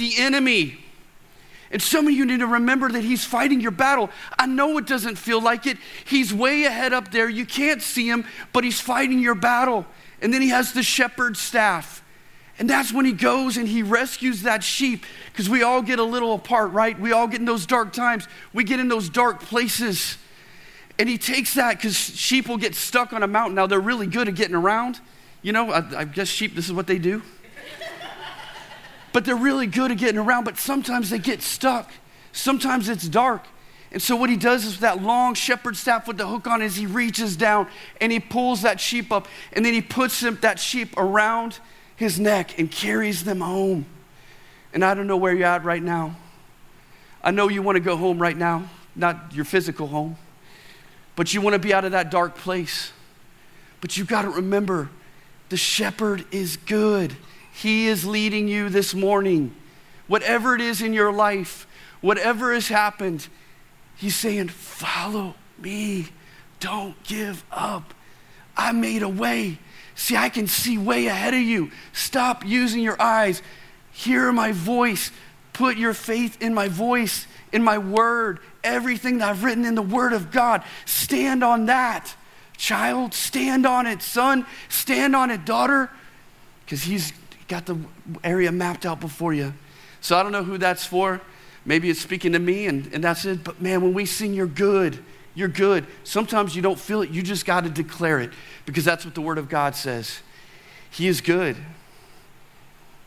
the enemy. And some of you need to remember that He's fighting your battle. I know it doesn't feel like it. He's way ahead up there. You can't see Him, but He's fighting your battle. And then He has the shepherd's staff. And that's when He goes and He rescues that sheep because we all get a little apart, right? We all get in those dark times, we get in those dark places. And He takes that because sheep will get stuck on a mountain. Now, they're really good at getting around. You know, I, I guess sheep, this is what they do but they're really good at getting around, but sometimes they get stuck. Sometimes it's dark. And so what he does is that long shepherd staff with the hook on is he reaches down and he pulls that sheep up and then he puts him, that sheep around his neck and carries them home. And I don't know where you're at right now. I know you want to go home right now, not your physical home, but you want to be out of that dark place. But you've got to remember the shepherd is good. He is leading you this morning. Whatever it is in your life, whatever has happened, He's saying, Follow me. Don't give up. I made a way. See, I can see way ahead of you. Stop using your eyes. Hear my voice. Put your faith in my voice, in my word, everything that I've written in the word of God. Stand on that. Child, stand on it. Son, stand on it. Daughter, because he's got the area mapped out before you. So I don't know who that's for. Maybe it's speaking to me and, and that's it. But man, when we sing, you're good. You're good. Sometimes you don't feel it. You just got to declare it because that's what the Word of God says. He is good.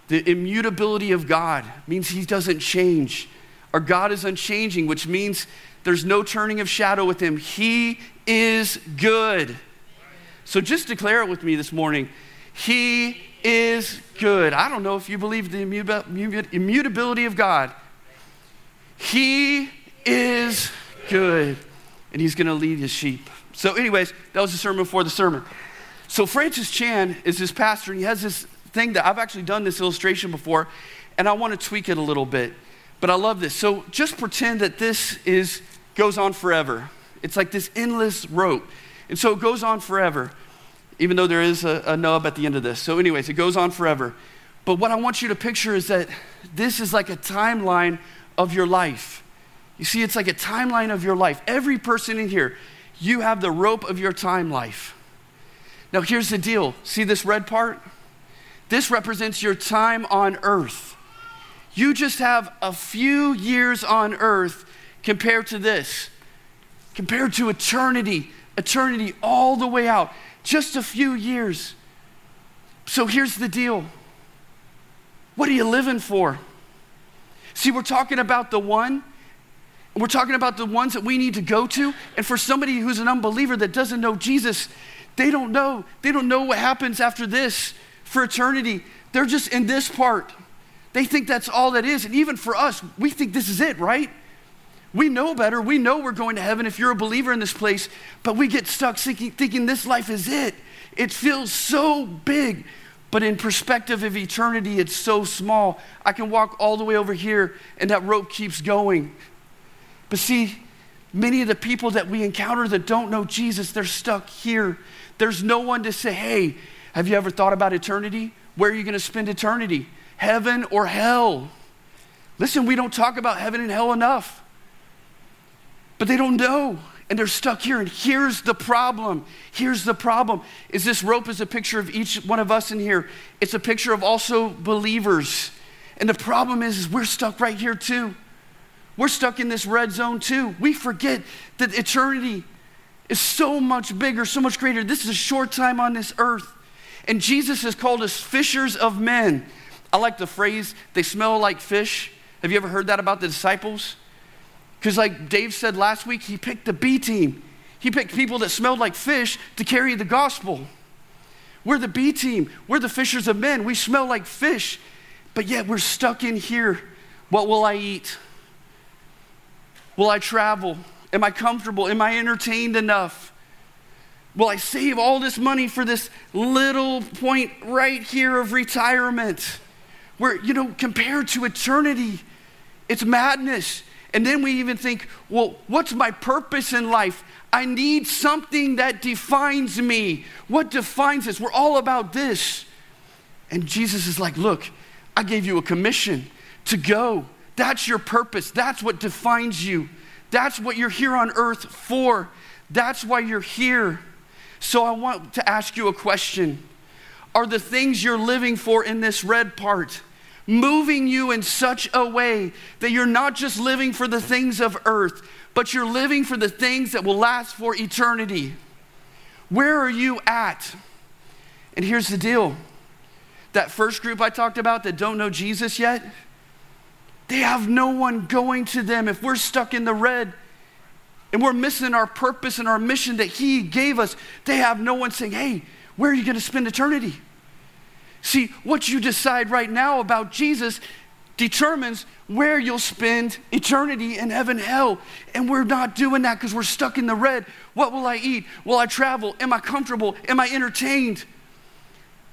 The immutability of God means He doesn't change. Our God is unchanging, which means there's no turning of shadow with Him. He is good. So just declare it with me this morning. He is good. I don't know if you believe the immutability of God. He is good, and He's going to lead His sheep. So, anyways, that was the sermon for the sermon. So, Francis Chan is his pastor, and he has this thing that I've actually done this illustration before, and I want to tweak it a little bit. But I love this. So, just pretend that this is goes on forever. It's like this endless rope. And so it goes on forever even though there is a, a nub at the end of this. So, anyways, it goes on forever. But what I want you to picture is that this is like a timeline of your life. You see, it's like a timeline of your life. Every person in here, you have the rope of your time life. Now, here's the deal see this red part? This represents your time on earth. You just have a few years on earth compared to this, compared to eternity, eternity all the way out. Just a few years. So here's the deal what are you living for? See, we're talking about the one, we're talking about the ones that we need to go to. And for somebody who's an unbeliever that doesn't know Jesus, they don't know. They don't know what happens after this for eternity. They're just in this part. They think that's all that is. And even for us, we think this is it, right? We know better. We know we're going to heaven if you're a believer in this place, but we get stuck thinking, thinking this life is it. It feels so big, but in perspective of eternity, it's so small. I can walk all the way over here and that rope keeps going. But see, many of the people that we encounter that don't know Jesus, they're stuck here. There's no one to say, hey, have you ever thought about eternity? Where are you going to spend eternity? Heaven or hell? Listen, we don't talk about heaven and hell enough but they don't know and they're stuck here and here's the problem. Here's the problem. Is this rope is a picture of each one of us in here. It's a picture of also believers. And the problem is, is we're stuck right here too. We're stuck in this red zone too. We forget that eternity is so much bigger so much greater. This is a short time on this earth. And jesus has called us fishers of men. I like the phrase they smell like fish. Have you ever heard that about the disciples because, like Dave said last week, he picked the B team. He picked people that smelled like fish to carry the gospel. We're the B team. We're the fishers of men. We smell like fish, but yet we're stuck in here. What will I eat? Will I travel? Am I comfortable? Am I entertained enough? Will I save all this money for this little point right here of retirement? Where, you know, compared to eternity, it's madness. And then we even think, well, what's my purpose in life? I need something that defines me. What defines us? We're all about this. And Jesus is like, look, I gave you a commission to go. That's your purpose. That's what defines you. That's what you're here on earth for. That's why you're here. So I want to ask you a question Are the things you're living for in this red part moving you in such a way that you're not just living for the things of earth, but you're living for the things that will last for eternity? Where are you at? And here's the deal that first group I talked about that don't know Jesus yet, they have no one going to them. If we're stuck in the red and we're missing our purpose and our mission that He gave us, they have no one saying, Hey, where are you going to spend eternity? See, what you decide right now about Jesus determines where you'll spend eternity in heaven hell. And we're not doing that because we're stuck in the red. What will i eat? Will i travel? Am i comfortable? Am i entertained?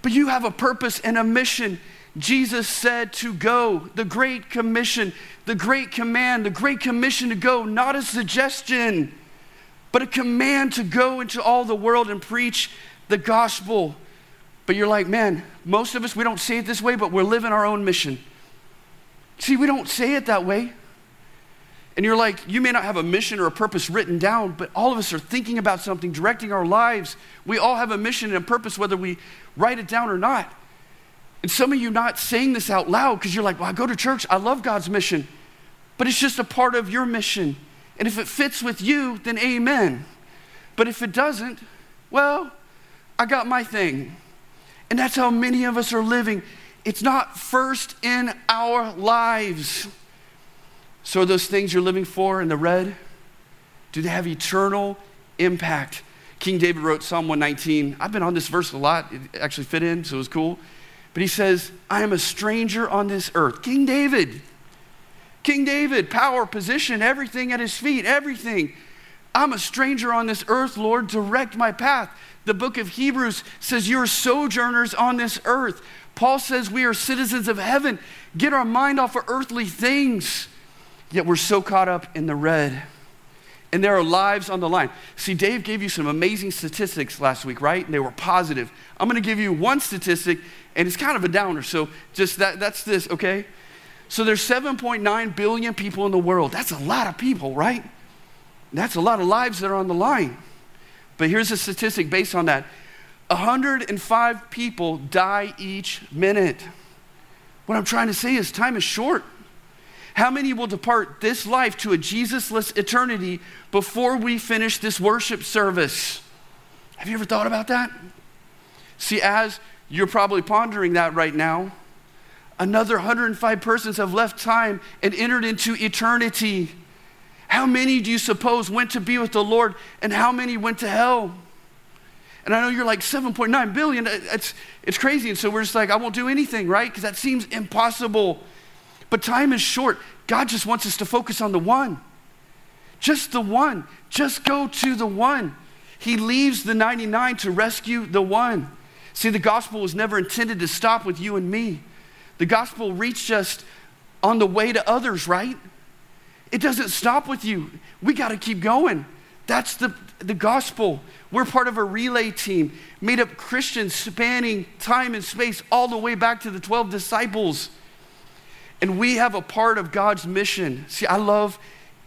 But you have a purpose and a mission. Jesus said to go. The great commission the great command the great commission to go not a suggestion but a command to go into all the world and preach the gospel but you're like man most of us we don't say it this way but we're living our own mission See, we don't say it that way. And you're like, you may not have a mission or a purpose written down, but all of us are thinking about something, directing our lives. We all have a mission and a purpose, whether we write it down or not. And some of you not saying this out loud because you're like, well, I go to church, I love God's mission, but it's just a part of your mission. And if it fits with you, then amen. But if it doesn't, well, I got my thing. And that's how many of us are living it's not first in our lives. So, those things you're living for in the red, do they have eternal impact? King David wrote Psalm 119. I've been on this verse a lot. It actually fit in, so it was cool. But he says, I am a stranger on this earth. King David. King David, power, position, everything at his feet, everything. I'm a stranger on this earth, Lord. Direct my path. The book of Hebrews says, You're sojourners on this earth. Paul says we are citizens of heaven. Get our mind off of earthly things. Yet we're so caught up in the red. And there are lives on the line. See, Dave gave you some amazing statistics last week, right? And they were positive. I'm going to give you one statistic, and it's kind of a downer. So just that, that's this, okay? So there's 7.9 billion people in the world. That's a lot of people, right? That's a lot of lives that are on the line. But here's a statistic based on that 105 people die each minute. What I'm trying to say is time is short. How many will depart this life to a Jesusless eternity before we finish this worship service? Have you ever thought about that? See, as you're probably pondering that right now, another 105 persons have left time and entered into eternity. How many do you suppose went to be with the Lord, and how many went to hell? And I know you're like 7.9 billion. It's, it's crazy. And so we're just like, I won't do anything, right? Because that seems impossible. But time is short. God just wants us to focus on the one. Just the one. Just go to the one. He leaves the 99 to rescue the one. See, the gospel was never intended to stop with you and me. The gospel reached us on the way to others, right? It doesn't stop with you. We got to keep going. That's the, the gospel. We're part of a relay team made up Christians spanning time and space all the way back to the 12 disciples. And we have a part of God's mission. See, I love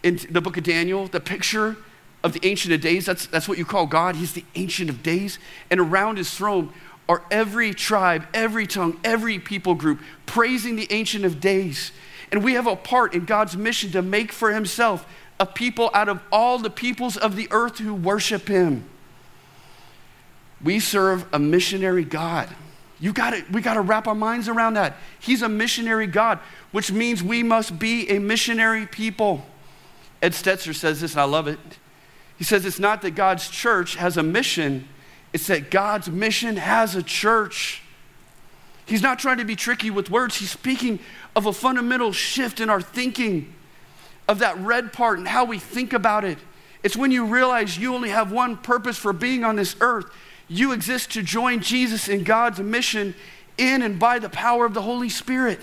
in the book of Daniel the picture of the Ancient of Days. That's, that's what you call God. He's the Ancient of Days. And around his throne are every tribe, every tongue, every people group praising the Ancient of Days. And we have a part in God's mission to make for himself a people out of all the peoples of the earth who worship him. We serve a missionary God. You got it. we got to wrap our minds around that. He's a missionary God, which means we must be a missionary people. Ed Stetzer says this, and I love it. He says it's not that God's church has a mission, it's that God's mission has a church. He's not trying to be tricky with words, he's speaking of a fundamental shift in our thinking of that red part and how we think about it. It's when you realize you only have one purpose for being on this earth. You exist to join Jesus in God's mission in and by the power of the Holy Spirit.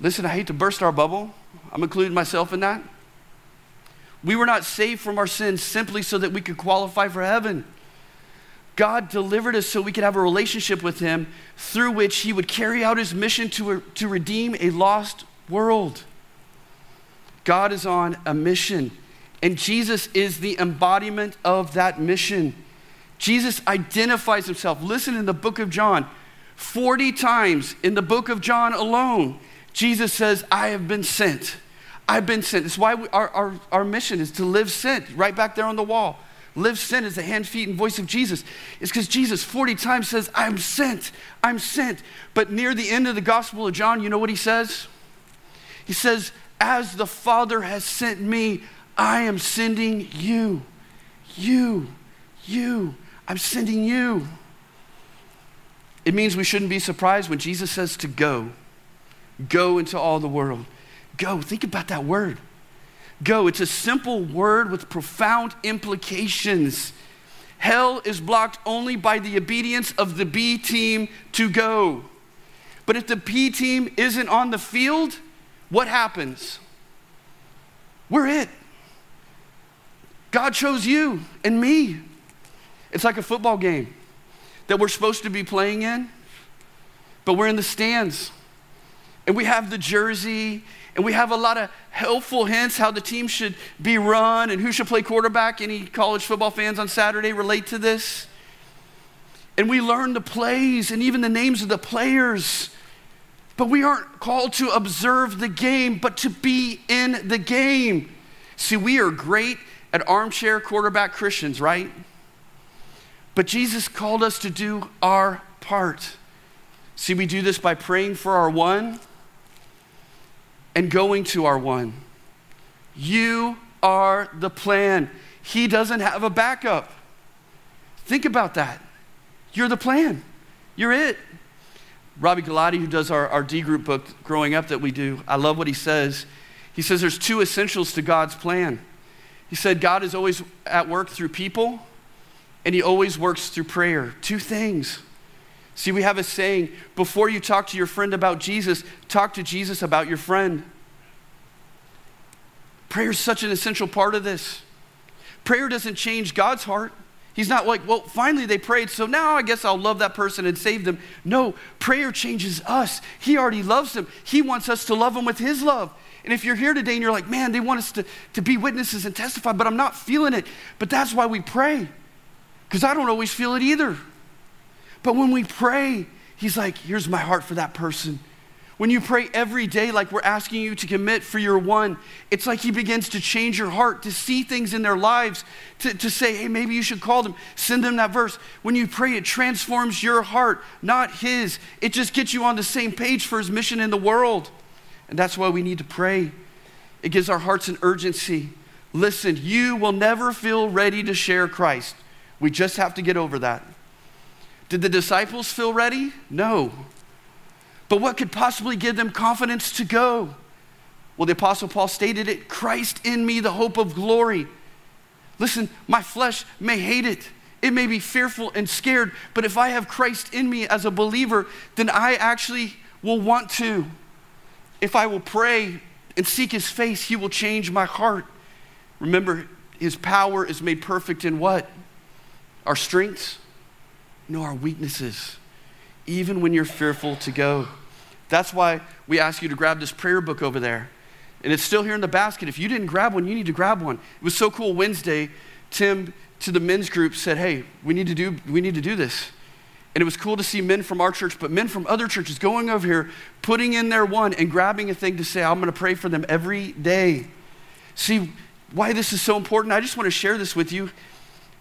Listen, I hate to burst our bubble. I'm including myself in that. We were not saved from our sins simply so that we could qualify for heaven. God delivered us so we could have a relationship with Him through which He would carry out His mission to, to redeem a lost world. God is on a mission, and Jesus is the embodiment of that mission. Jesus identifies Himself. Listen in the book of John, 40 times in the book of John alone, Jesus says, I have been sent. I've been sent. It's why we, our, our, our mission is to live sent, right back there on the wall. Live sent is the hand, feet, and voice of Jesus. It's because Jesus 40 times says, I'm sent, I'm sent. But near the end of the Gospel of John, you know what he says? He says, As the Father has sent me, I am sending you. You, you, I'm sending you. It means we shouldn't be surprised when Jesus says to go. Go into all the world. Go. Think about that word. Go. It's a simple word with profound implications. Hell is blocked only by the obedience of the B team to go. But if the P team isn't on the field, what happens? We're it. God chose you and me. It's like a football game that we're supposed to be playing in, but we're in the stands. And we have the jersey and we have a lot of helpful hints how the team should be run and who should play quarterback. Any college football fans on Saturday relate to this? And we learn the plays and even the names of the players. But we aren't called to observe the game, but to be in the game. See, we are great at armchair quarterback Christians, right? But Jesus called us to do our part. See, we do this by praying for our one and going to our one. You are the plan. He doesn't have a backup. Think about that. You're the plan. You're it. Robby Gallaty, who does our, our D group book growing up that we do, I love what he says. He says there's two essentials to God's plan. He said God is always at work through people, and he always works through prayer. Two things. See, we have a saying before you talk to your friend about Jesus, talk to Jesus about your friend. Prayer is such an essential part of this. Prayer doesn't change God's heart. He's not like, well, finally they prayed, so now I guess I'll love that person and save them. No, prayer changes us. He already loves them. He wants us to love them with His love. And if you're here today and you're like, man, they want us to, to be witnesses and testify, but I'm not feeling it. But that's why we pray, because I don't always feel it either. But when we pray, He's like, here's my heart for that person. When you pray every day, like we're asking you to commit for your one, it's like He begins to change your heart, to see things in their lives, to, to say, hey, maybe you should call them, send them that verse. When you pray, it transforms your heart, not His. It just gets you on the same page for His mission in the world. And that's why we need to pray. It gives our hearts an urgency. Listen, you will never feel ready to share Christ. We just have to get over that. Did the disciples feel ready? No. But what could possibly give them confidence to go? Well, the Apostle Paul stated it Christ in me, the hope of glory. Listen, my flesh may hate it. It may be fearful and scared, but if I have Christ in me as a believer, then I actually will want to. If I will pray and seek his face, he will change my heart. Remember, his power is made perfect in what? Our strengths? No, our weaknesses. Even when you're fearful to go. That's why we ask you to grab this prayer book over there. And it's still here in the basket. If you didn't grab one, you need to grab one. It was so cool. Wednesday, Tim to the men's group said, Hey, we need to do, we need to do this. And it was cool to see men from our church, but men from other churches going over here, putting in their one and grabbing a thing to say, I'm going to pray for them every day. See why this is so important? I just want to share this with you.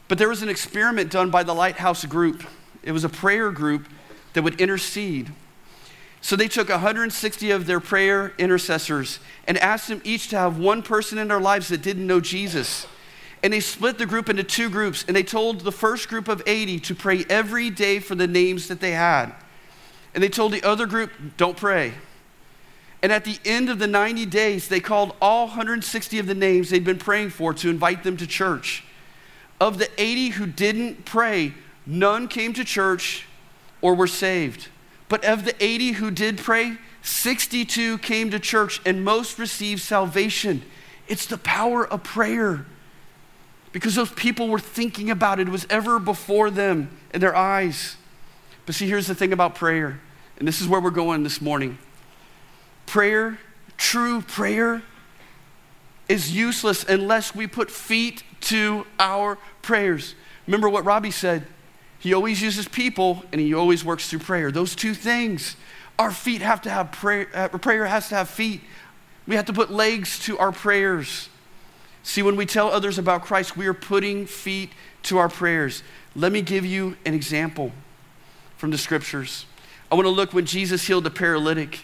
But there was an experiment done by the Lighthouse group. It was a prayer group that would intercede. So they took 160 of their prayer intercessors and asked them each to have one person in their lives that didn't know Jesus. And they split the group into two groups, and they told the first group of 80 to pray every day for the names that they had. And they told the other group, don't pray. And at the end of the 90 days, they called all 160 of the names they'd been praying for to invite them to church. Of the 80 who didn't pray, none came to church or were saved. But of the 80 who did pray, 62 came to church, and most received salvation. It's the power of prayer. because those people were thinking about it. It was ever before them in their eyes. But see, here's the thing about prayer, and this is where we're going this morning. Prayer, true prayer, is useless unless we put feet to our prayers. Remember what Robby said? He always uses people and he always works through prayer. Those two things. Our feet have to have prayer, uh, prayer has to have feet. We have to put legs to our prayers. See, when we tell others about Christ, we are putting feet to our prayers. Let me give you an example from the scriptures. I want to look when Jesus healed the paralytic.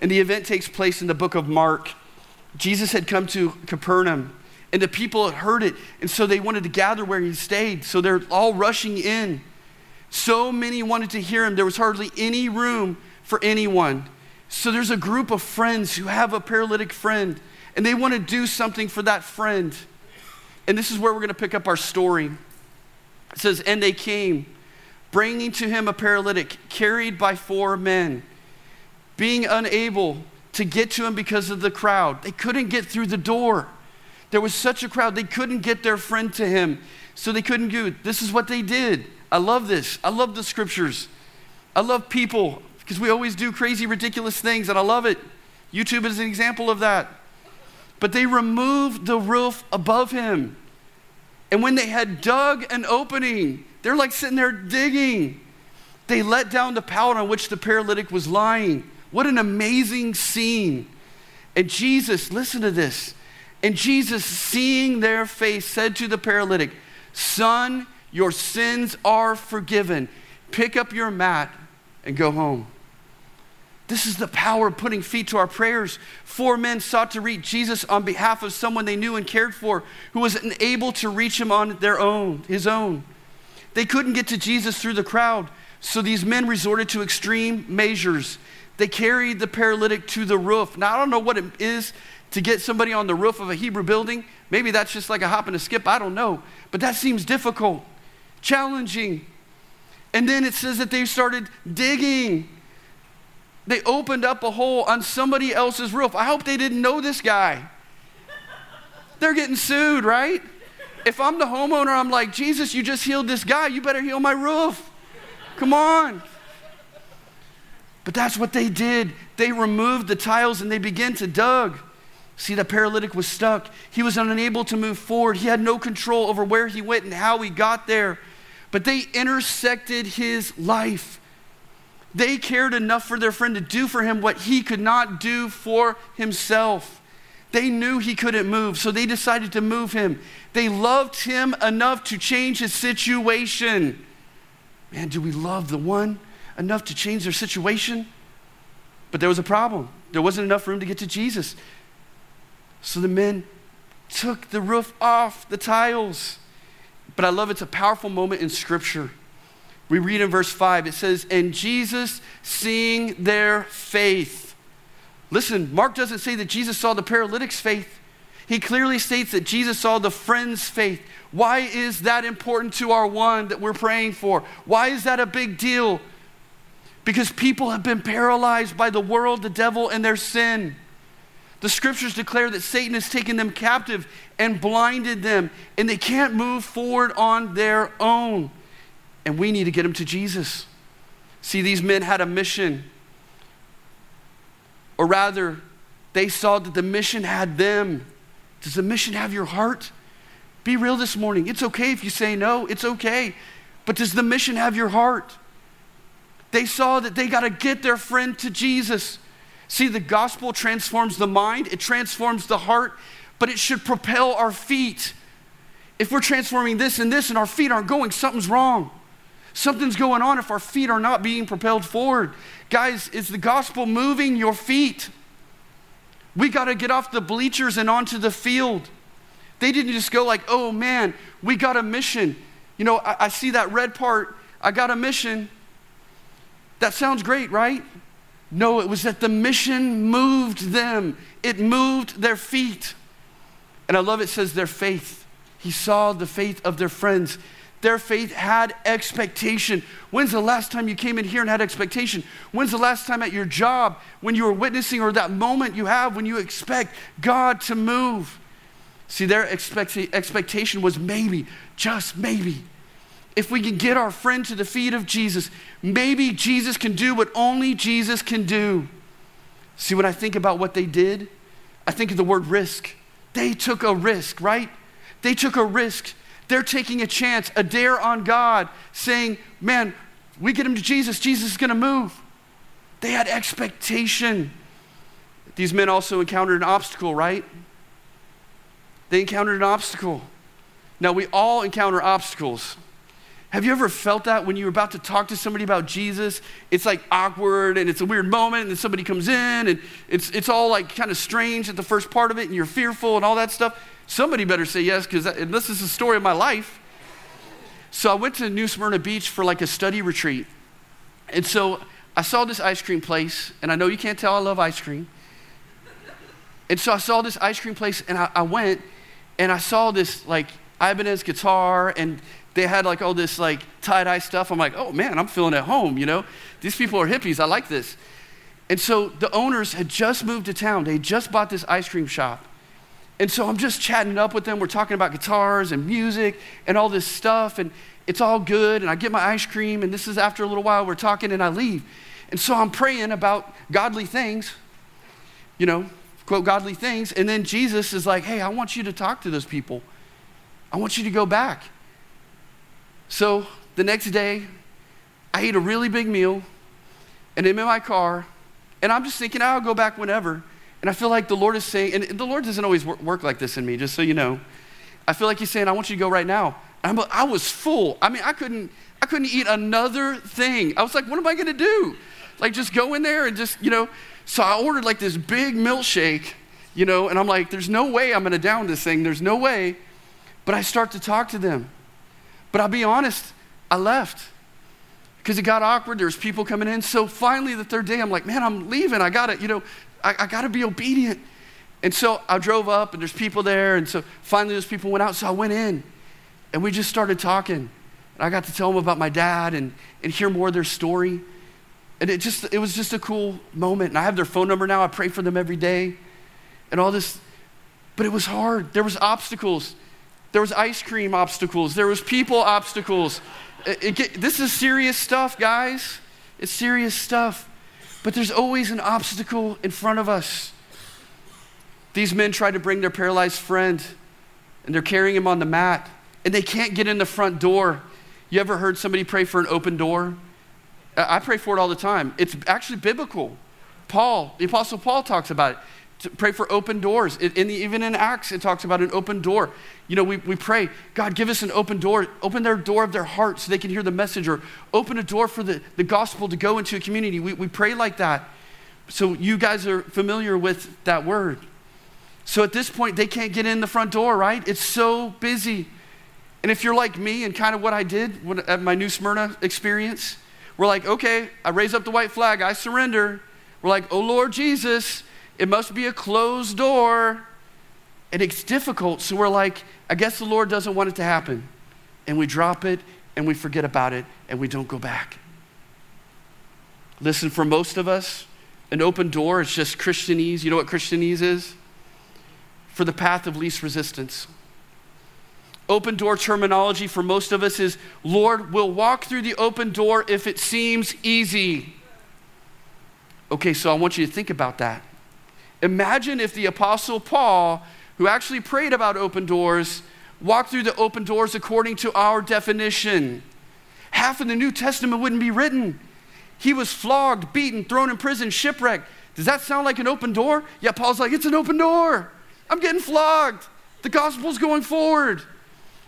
And the event takes place in the book of Mark. Jesus had come to Capernaum, and the people had heard it, and so they wanted to gather where he stayed. So they're all rushing in. So many wanted to hear him, there was hardly any room for anyone. So there's a group of friends who have a paralytic friend, and they want to do something for that friend. And this is where we're going to pick up our story. It says, And they came, bringing to him a paralytic carried by four men, being unable to get to him because of the crowd. They couldn't get through the door. There was such a crowd, they couldn't get their friend to him. So they couldn't do it. This is what they did. I love this. I love the scriptures. I love people because we always do crazy, ridiculous things, and I love it. YouTube is an example of that. But they removed the roof above him. And when they had dug an opening, they're like sitting there digging. They let down the pallet on which the paralytic was lying. What an amazing scene. And Jesus, listen to this. And Jesus, seeing their face, said to the paralytic, Son, your sins are forgiven. Pick up your mat and go home. This is the power of putting feet to our prayers. Four men sought to reach Jesus on behalf of someone they knew and cared for who was unable to reach him on their own, his own. They couldn't get to Jesus through the crowd, so these men resorted to extreme measures. They carried the paralytic to the roof. Now, I don't know what it is to get somebody on the roof of a Hebrew building. Maybe that's just like a hop and a skip. I don't know. But that seems difficult, challenging. And then it says that they started digging. They opened up a hole on somebody else's roof. I hope they didn't know this guy. They're getting sued, right? If I'm the homeowner, I'm like, Jesus, you just healed this guy. You better heal my roof. Come on. But that's what they did. They removed the tiles and they began to dug. See, the paralytic was stuck. He was unable to move forward. He had no control over where he went and how he got there. But they intersected his life. They cared enough for their friend to do for him what he could not do for himself. They knew he couldn't move, so they decided to move him. They loved him enough to change his situation. Man, do we love the one enough to change their situation. But there was a problem. There wasn't enough room to get to Jesus. So the men took the roof off the tiles. But I love it's a powerful moment in Scripture. We read in verse 5, it says, And Jesus seeing their faith. Listen, Mark doesn't say that Jesus saw the paralytic's faith. He clearly states that Jesus saw the friend's faith. Why is that important to our one that we're praying for? Why is that a big deal? because people have been paralyzed by the world, the devil, and their sin. The scriptures declare that Satan has taken them captive and blinded them, and they can't move forward on their own. And we need to get them to Jesus. See, these men had a mission, or rather, they saw that the mission had them. Does the mission have your heart? Be real this morning. It's okay if you say no, it's okay. But does the mission have your heart? They saw that they got to get their friend to Jesus. See, the gospel transforms the mind, it transforms the heart, but it should propel our feet. If we're transforming this and this and our feet aren't going, something's wrong. Something's going on if our feet are not being propelled forward. Guys, is the gospel moving your feet? We got to get off the bleachers and onto the field. They didn't just go like, oh man, we got a mission. You know, I, I see that red part. I got a mission. That sounds great, right? No, it was that the mission moved them, it moved their feet. And I love it says their faith. He saw the faith of their friends. Their faith had expectation. When's the last time you came in here and had expectation? When's the last time at your job when you were witnessing or that moment you have when you expect God to move? See, their expect- expectation was maybe, just maybe, if we can get our friend to the feet of Jesus, maybe Jesus can do what only Jesus can do. See, when I think about what they did, I think of the word risk. They took a risk, right? They took a risk. They're taking a chance, a dare on God, saying, Man, we get him to Jesus, Jesus is going to move. They had expectation. These men also encountered an obstacle, right? They encountered an obstacle. Now, we all encounter obstacles. Have you ever felt that when you're about to talk to somebody about Jesus? It's like awkward and it's a weird moment, and then somebody comes in and it's, it's all like kind of strange at the first part of it, and you're fearful and all that stuff. Somebody better say yes, because this is the story of my life. So I went to New Smyrna Beach for like a study retreat. And so I saw this ice cream place, and I know you can't tell I love ice cream. And so I saw this ice cream place, and I, I went, and I saw this like Ibanez guitar, and they had like all this like tie-dye stuff. I'm like, oh man, I'm feeling at home, you know? These people are hippies. I like this. And so the owners had just moved to town. They just bought this ice cream shop. And so I'm just chatting up with them. We're talking about guitars and music and all this stuff. And it's all good. And I get my ice cream. And this is after a little while, we're talking and I leave. And so I'm praying about godly things, you know, quote, godly things. And then Jesus is like, hey, I want you to talk to those people. I want you to go back. So the next day, I ate a really big meal, and I'm in my car, and I'm just thinking, I'll go back whenever. And I feel like the Lord is saying, and the Lord doesn't always work like this in me, just so you know. I feel like He's saying, I want you to go right now. I'm, I was full. I mean, I couldn't, I couldn't eat another thing. I was like, what am I going to do? Like, just go in there and just, you know. So I ordered like this big milkshake, you know, and I'm like, there's no way I'm going to down this thing. There's no way. But I start to talk to them. But I'll be honest, I left because it got awkward. There was people coming in. So finally, the third day, I'm like, man, I'm leaving. I got to, you know, I, I got to be obedient. And so I drove up, and there's people there. And so finally, those people went out. So I went in, and we just started talking. And I got to tell them about my dad and, and hear more of their story. And it just, it was just a cool moment. And I have their phone number now. I pray for them every day and all this. But it was hard. There was obstacles. There was ice cream obstacles. There was people obstacles. It, it, this is serious stuff, guys. It's serious stuff. But there's always an obstacle in front of us. These men tried to bring their paralyzed friend, and they're carrying him on the mat, and they can't get in the front door. You ever heard somebody pray for an open door? I pray for it all the time. It's actually biblical. Paul, the Apostle Paul talks about it to pray for open doors. In the, even in Acts, it talks about an open door. You know, we, we pray, God, give us an open door. Open their door of their heart so they can hear the message, or open a door for the, the gospel to go into a community. We, we pray like that. So you guys are familiar with that word. So at this point, they can't get in the front door, right? It's so busy. And if you're like me and kind of what I did when, at my New Smyrna experience, we're like, okay, I raise up the white flag, I surrender. We're like, oh Lord Jesus, it must be a closed door. And it's difficult. So we're like, I guess the Lord doesn't want it to happen. And we drop it and we forget about it and we don't go back. Listen, for most of us, an open door is just Christianese. You know what Christianese is? For the path of least resistance. Open door terminology for most of us is Lord, we'll walk through the open door if it seems easy. Okay, so I want you to think about that. Imagine if the Apostle Paul, who actually prayed about open doors, walked through the open doors according to our definition. Half of the New Testament wouldn't be written. He was flogged, beaten, thrown in prison, shipwrecked. Does that sound like an open door? Yeah, Paul's like, it's an open door. I'm getting flogged. The gospel's going forward.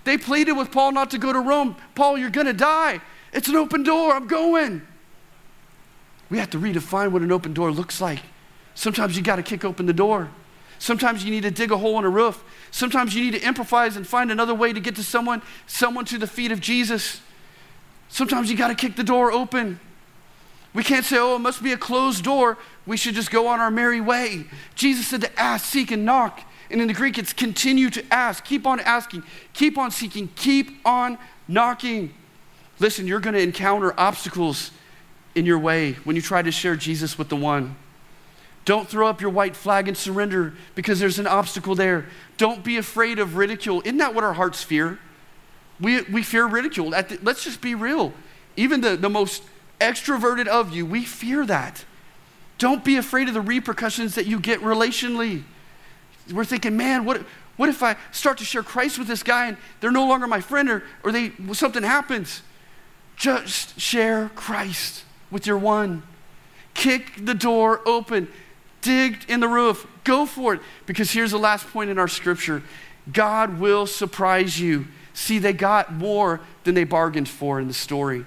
They pleaded with Paul not to go to Rome. Paul, you're going to die. It's an open door. I'm going. We have to redefine what an open door looks like. Sometimes you got to kick open the door. Sometimes you need to dig a hole in a roof. Sometimes you need to improvise and find another way to get to someone, someone to the feet of Jesus. Sometimes you got to kick the door open. We can't say, oh, it must be a closed door. We should just go on our merry way. Jesus said to ask, seek, and knock. And in the Greek, it's continue to ask. Keep on asking. Keep on seeking. Keep on knocking. Listen, you're going to encounter obstacles in your way when you try to share Jesus with the one. Don't throw up your white flag and surrender because there's an obstacle there. Don't be afraid of ridicule. Isn't that what our hearts fear? We, we fear ridicule. The, let's just be real. Even the, the most extroverted of you, we fear that. Don't be afraid of the repercussions that you get relationally. We're thinking, man, what, what if I start to share Christ with this guy and they're no longer my friend or, or they, something happens? Just share Christ with your one. Kick the door open, dig in the roof, go for it. Because here's the last point in our scripture God will surprise you. See, they got more than they bargained for in the story.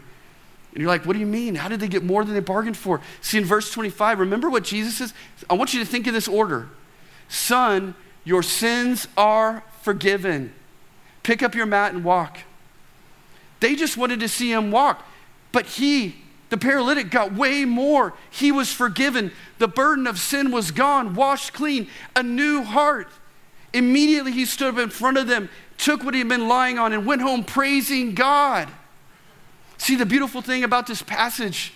And you're like, what do you mean? How did they get more than they bargained for? See, in verse 25, remember what Jesus says? I want you to think in this order Son, your sins are forgiven. Pick up your mat and walk. They just wanted to see him walk. But he, the paralytic, got way more. He was forgiven. The burden of sin was gone, washed clean, a new heart. Immediately he stood up in front of them, took what he had been lying on, and went home praising God. See, the beautiful thing about this passage,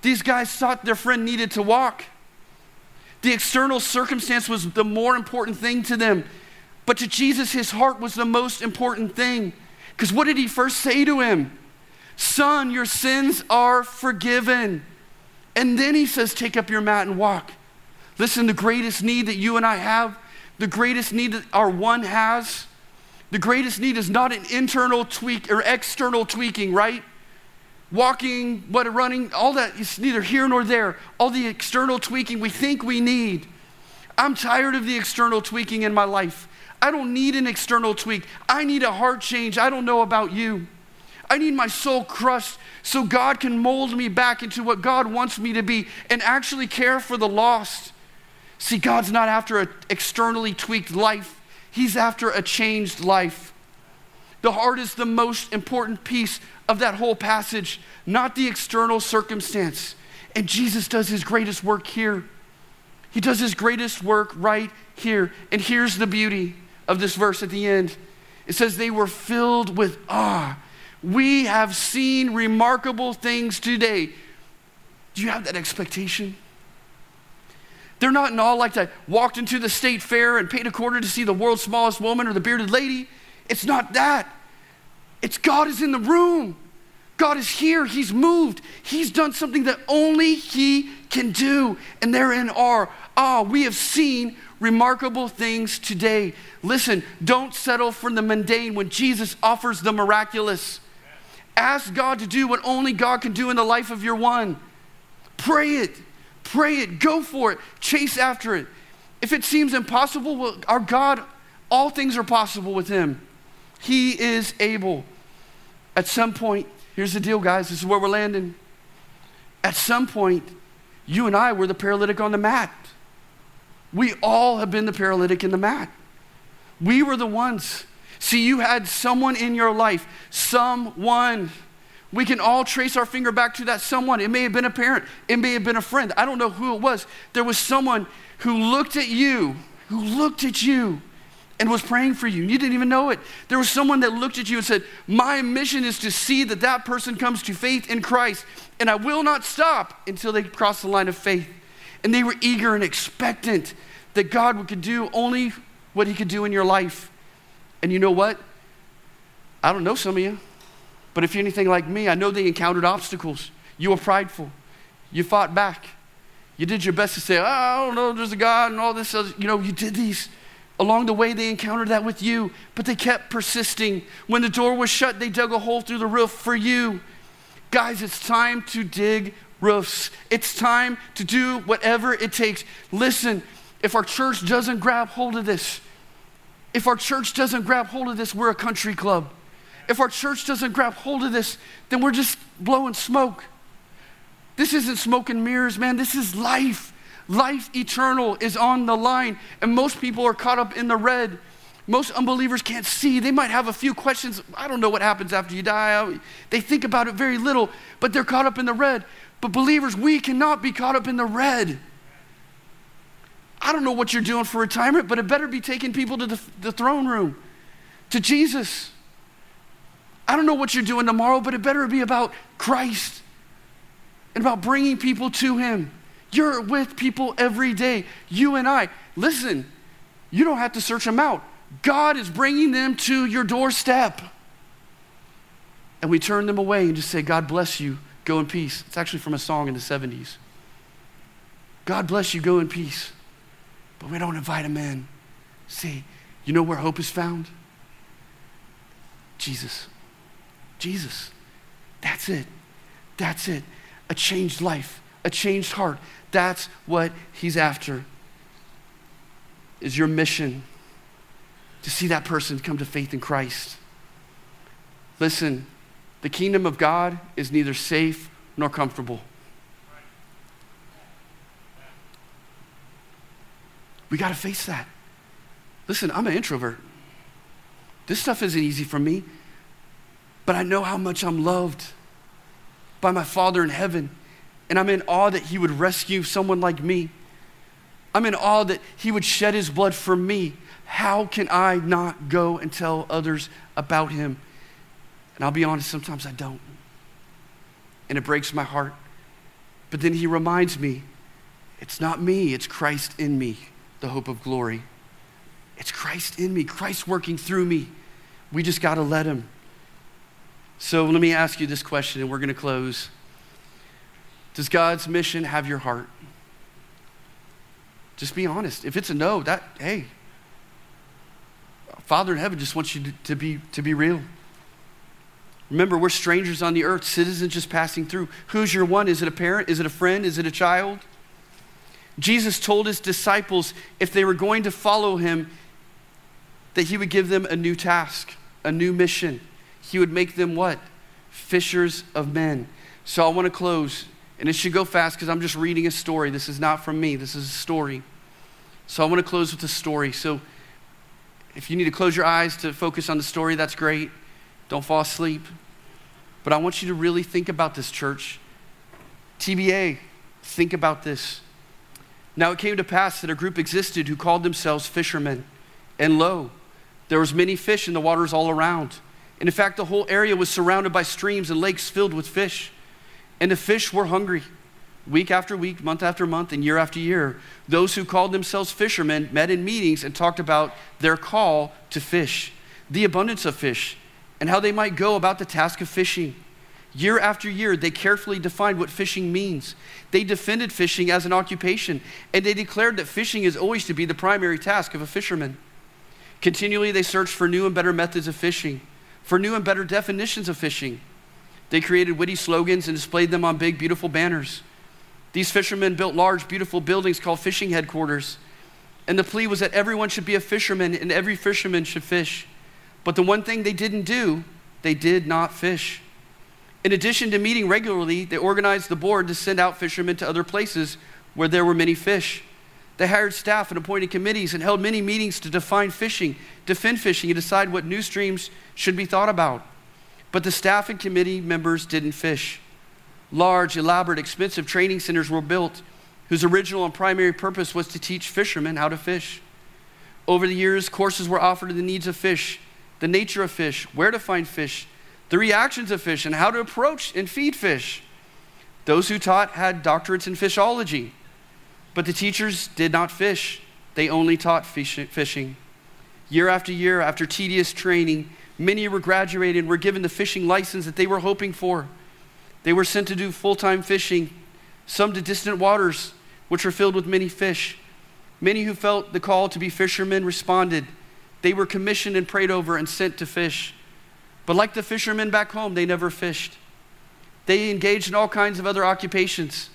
these guys thought their friend needed to walk. The external circumstance was the more important thing to them. But to Jesus, his heart was the most important thing. Because what did he first say to him? Son, your sins are forgiven. And then he says, Take up your mat and walk. Listen, the greatest need that you and I have, the greatest need that our one has, the greatest need is not an internal tweak or external tweaking, right? walking, what running, all that is neither here nor there. All the external tweaking we think we need. I'm tired of the external tweaking in my life. I don't need an external tweak. I need a heart change. I don't know about you. I need my soul crushed so God can mold me back into what God wants me to be and actually care for the lost. See, God's not after an externally tweaked life, He's after a changed life. The heart is the most important piece of that whole passage, not the external circumstance. And Jesus does his greatest work here. He does his greatest work right here. And here's the beauty of this verse at the end it says, They were filled with awe. We have seen remarkable things today. Do you have that expectation? They're not in awe like that. walked into the state fair and paid a quarter to see the world's smallest woman or the bearded lady. It's not that. It's God is in the room. God is here. He's moved. He's done something that only He can do. And they're in awe. Ah, we have seen remarkable things today. Listen, don't settle for the mundane when Jesus offers the miraculous. Ask God to do what only God can do in the life of your one. Pray it. Pray it. Go for it. Chase after it. If it seems impossible, well, our God, all things are possible with Him. He is able. At some point, here's the deal, guys, this is where we're landing. At some point, you and I were the paralytic on the mat. We all have been the paralytic in the mat. We were the ones. See, you had someone in your life, someone. We can all trace our finger back to that someone. It may have been a parent, it may have been a friend. I don't know who it was. There was someone who looked at you, who looked at you and was praying for you. You didn't even know it. There was someone that looked at you and said, My mission is to see that that person comes to faith in Christ, and I will not stop until they cross the line of faith. And they were eager and expectant that God could do only what He could do in your life. And you know what? I don't know some of you, but if you're anything like me, I know they encountered obstacles. You were prideful, you fought back. You did your best to say, oh, I don't know, there's a God and all this. Other. You know, you did these Along the way, they encountered that with you, but they kept persisting. When the door was shut, they dug a hole through the roof for you. Guys, it's time to dig roofs. It's time to do whatever it takes. Listen, if our church doesn't grab hold of this, if our church doesn't grab hold of this, we're a country club. If our church doesn't grab hold of this, then we're just blowing smoke. This isn't smoke and mirrors, man. This is life. Life eternal is on the line, and most people are caught up in the red. Most unbelievers can't see. They might have a few questions. I don't know what happens after you die. They think about it very little, but they're caught up in the red. But believers, we cannot be caught up in the red. I don't know what you're doing for retirement, but it better be taking people to the, the throne room, to Jesus. I don't know what you're doing tomorrow, but it better be about Christ and about bringing people to Him. You're with people every day. You and I. Listen, you don't have to search them out. God is bringing them to your doorstep. And we turn them away and just say, God bless you, go in peace. It's actually from a song in the 70s. God bless you, go in peace. But we don't invite them in. See, you know where hope is found? Jesus. Jesus. That's it. That's it. A changed life, a changed heart. That's what he's after. Is your mission to see that person come to faith in Christ. Listen, the kingdom of God is neither safe nor comfortable. We got to face that. Listen, I'm an introvert. This stuff isn't easy for me, but I know how much I'm loved by my Father in heaven, and I'm in awe that He would rescue someone like me. I'm in awe that He would shed His blood for me. How can I not go and tell others about Him? And I'll be honest, sometimes I don't. And it breaks my heart. But then He reminds me it's not me, it's Christ in me, the hope of glory. It's Christ in me, Christ working through me. We just got to let Him. So let me ask you this question, and we're going to close. Does God's mission have your heart? Just be honest. If it's a no, that, hey, Father in heaven just wants you to, to, be, to be real. Remember, we're strangers on the earth, citizens just passing through. Who's your one? Is it a parent? Is it a friend? Is it a child? Jesus told his disciples if they were going to follow him, that he would give them a new task, a new mission. He would make them what? Fishers of men. So I want to close, and it should go fast because I'm just reading a story. This is not from me, this is a story. So I want to close with a story. So if you need to close your eyes to focus on the story, that's great. Don't fall asleep. But I want you to really think about this, church. TBA, think about this. Now it came to pass that a group existed who called themselves fishermen. And lo, there was many fish in the waters all around. And in fact, the whole area was surrounded by streams and lakes filled with fish. And the fish were hungry. Week after week, month after month, and year after year, those who called themselves fishermen met in meetings and talked about their call to fish, the abundance of fish, and how they might go about the task of fishing. Year after year, they carefully defined what fishing means. They defended fishing as an occupation, and they declared that fishing is always to be the primary task of a fisherman. Continually, they searched for new and better methods of fishing, for new and better definitions of fishing. They created witty slogans and displayed them on big, beautiful banners. These fishermen built large, beautiful buildings called fishing headquarters. And the plea was that everyone should be a fisherman and every fisherman should fish. But the one thing they didn't do, they did not fish. In addition to meeting regularly, they organized the board to send out fishermen to other places where there were many fish. They hired staff and appointed committees and held many meetings to define fishing, defend fishing, and decide what new streams should be thought about. But the staff and committee members didn't fish. Large, elaborate, expensive training centers were built whose original and primary purpose was to teach fishermen how to fish. Over the years, courses were offered to the needs of fish, the nature of fish, where to find fish, the reactions of fish, and how to approach and feed fish. Those who taught had doctorates in fishology, but the teachers did not fish, they only taught fish, fishing. Year after year, after tedious training, many were graduated and were given the fishing license that they were hoping for. They were sent to do full time fishing, some to distant waters, which were filled with many fish. Many who felt the call to be fishermen responded. They were commissioned and prayed over and sent to fish. But like the fishermen back home, they never fished. They engaged in all kinds of other occupations.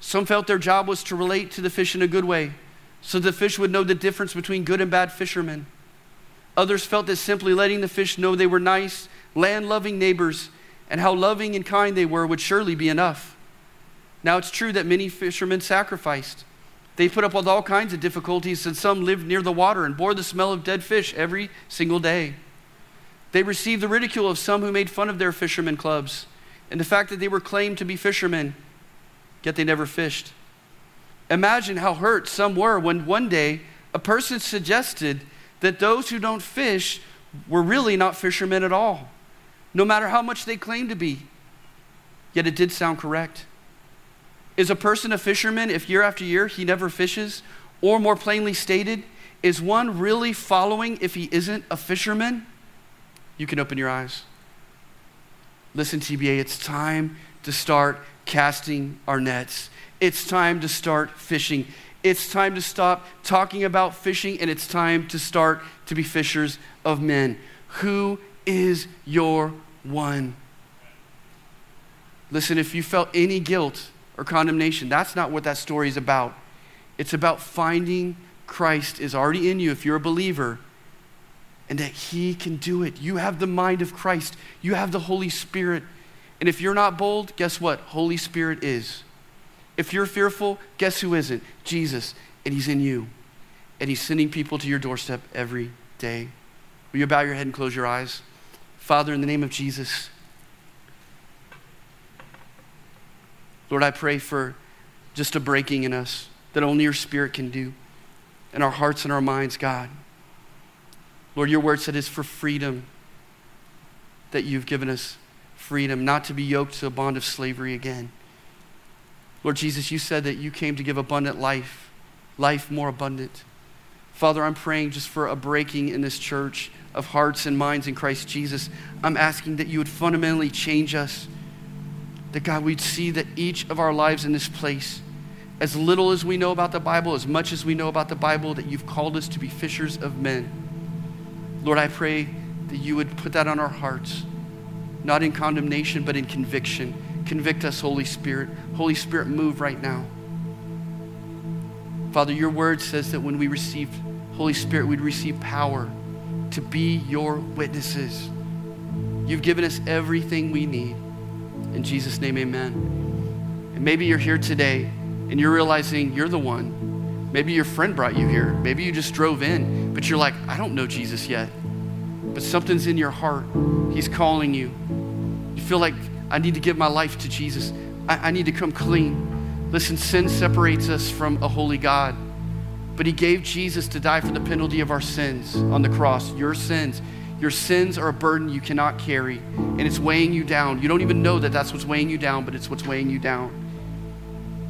Some felt their job was to relate to the fish in a good way, so the fish would know the difference between good and bad fishermen. Others felt that simply letting the fish know they were nice, land loving neighbors and how loving and kind they were would surely be enough. Now, it's true that many fishermen sacrificed. They put up with all kinds of difficulties, and some lived near the water and bore the smell of dead fish every single day. They received the ridicule of some who made fun of their fishermen clubs and the fact that they were claimed to be fishermen, yet they never fished. Imagine how hurt some were when one day a person suggested that those who don't fish were really not fishermen at all no matter how much they claimed to be. Yet it did sound correct. Is a person a fisherman if year after year he never fishes? Or more plainly stated, is one really following if he isn't a fisherman? You can open your eyes. Listen, TBA, it's time to start casting our nets. It's time to start fishing. It's time to stop talking about fishing and it's time to start to be fishers of men. Who is your one? Listen, if you felt any guilt or condemnation, that's not what that story is about. It's about finding Christ is already in you if you're a believer and that He can do it. You have the mind of Christ, you have the Holy Spirit. And if you're not bold, guess what? Holy Spirit is. If you're fearful, guess who isn't? Jesus. And He's in you. And He's sending people to your doorstep every day. Will you bow your head and close your eyes? Father, in the name of Jesus, Lord, I pray for just a breaking in us that only your Spirit can do in our hearts and our minds, God. Lord, your word said it's for freedom that you've given us freedom, not to be yoked to a bond of slavery again. Lord Jesus, you said that you came to give abundant life, life more abundant. Father, I'm praying just for a breaking in this church of hearts and minds in Christ Jesus. I'm asking that you would fundamentally change us. That God, we'd see that each of our lives in this place, as little as we know about the Bible, as much as we know about the Bible, that you've called us to be fishers of men. Lord, I pray that you would put that on our hearts, not in condemnation, but in conviction. Convict us, Holy Spirit. Holy Spirit, move right now. Father, your word says that when we receive Holy Spirit, we'd receive power to be your witnesses. You've given us everything we need. In Jesus' name, amen. And maybe you're here today and you're realizing you're the one. Maybe your friend brought you here. Maybe you just drove in, but you're like, I don't know Jesus yet. But something's in your heart. He's calling you. You feel like, I need to give my life to Jesus. I, I need to come clean. Listen, sin separates us from a holy God. But He gave Jesus to die for the penalty of our sins on the cross, your sins. Your sins are a burden you cannot carry, and it's weighing you down. You don't even know that that's what's weighing you down, but it's what's weighing you down.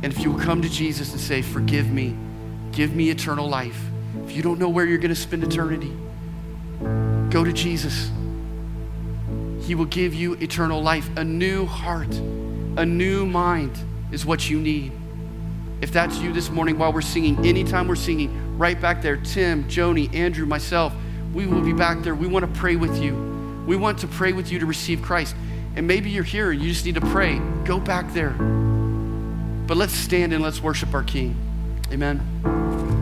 And if you will come to Jesus and say, Forgive me, give me eternal life, if you don't know where you're going to spend eternity, go to Jesus. He will give you eternal life. A new heart, a new mind is what you need. If that's you this morning while we're singing, anytime we're singing, right back there, Tim, Joni, Andrew, myself, we will be back there. We want to pray with you. We want to pray with you to receive Christ. And maybe you're here and you just need to pray. Go back there. But let's stand and let's worship our King. Amen.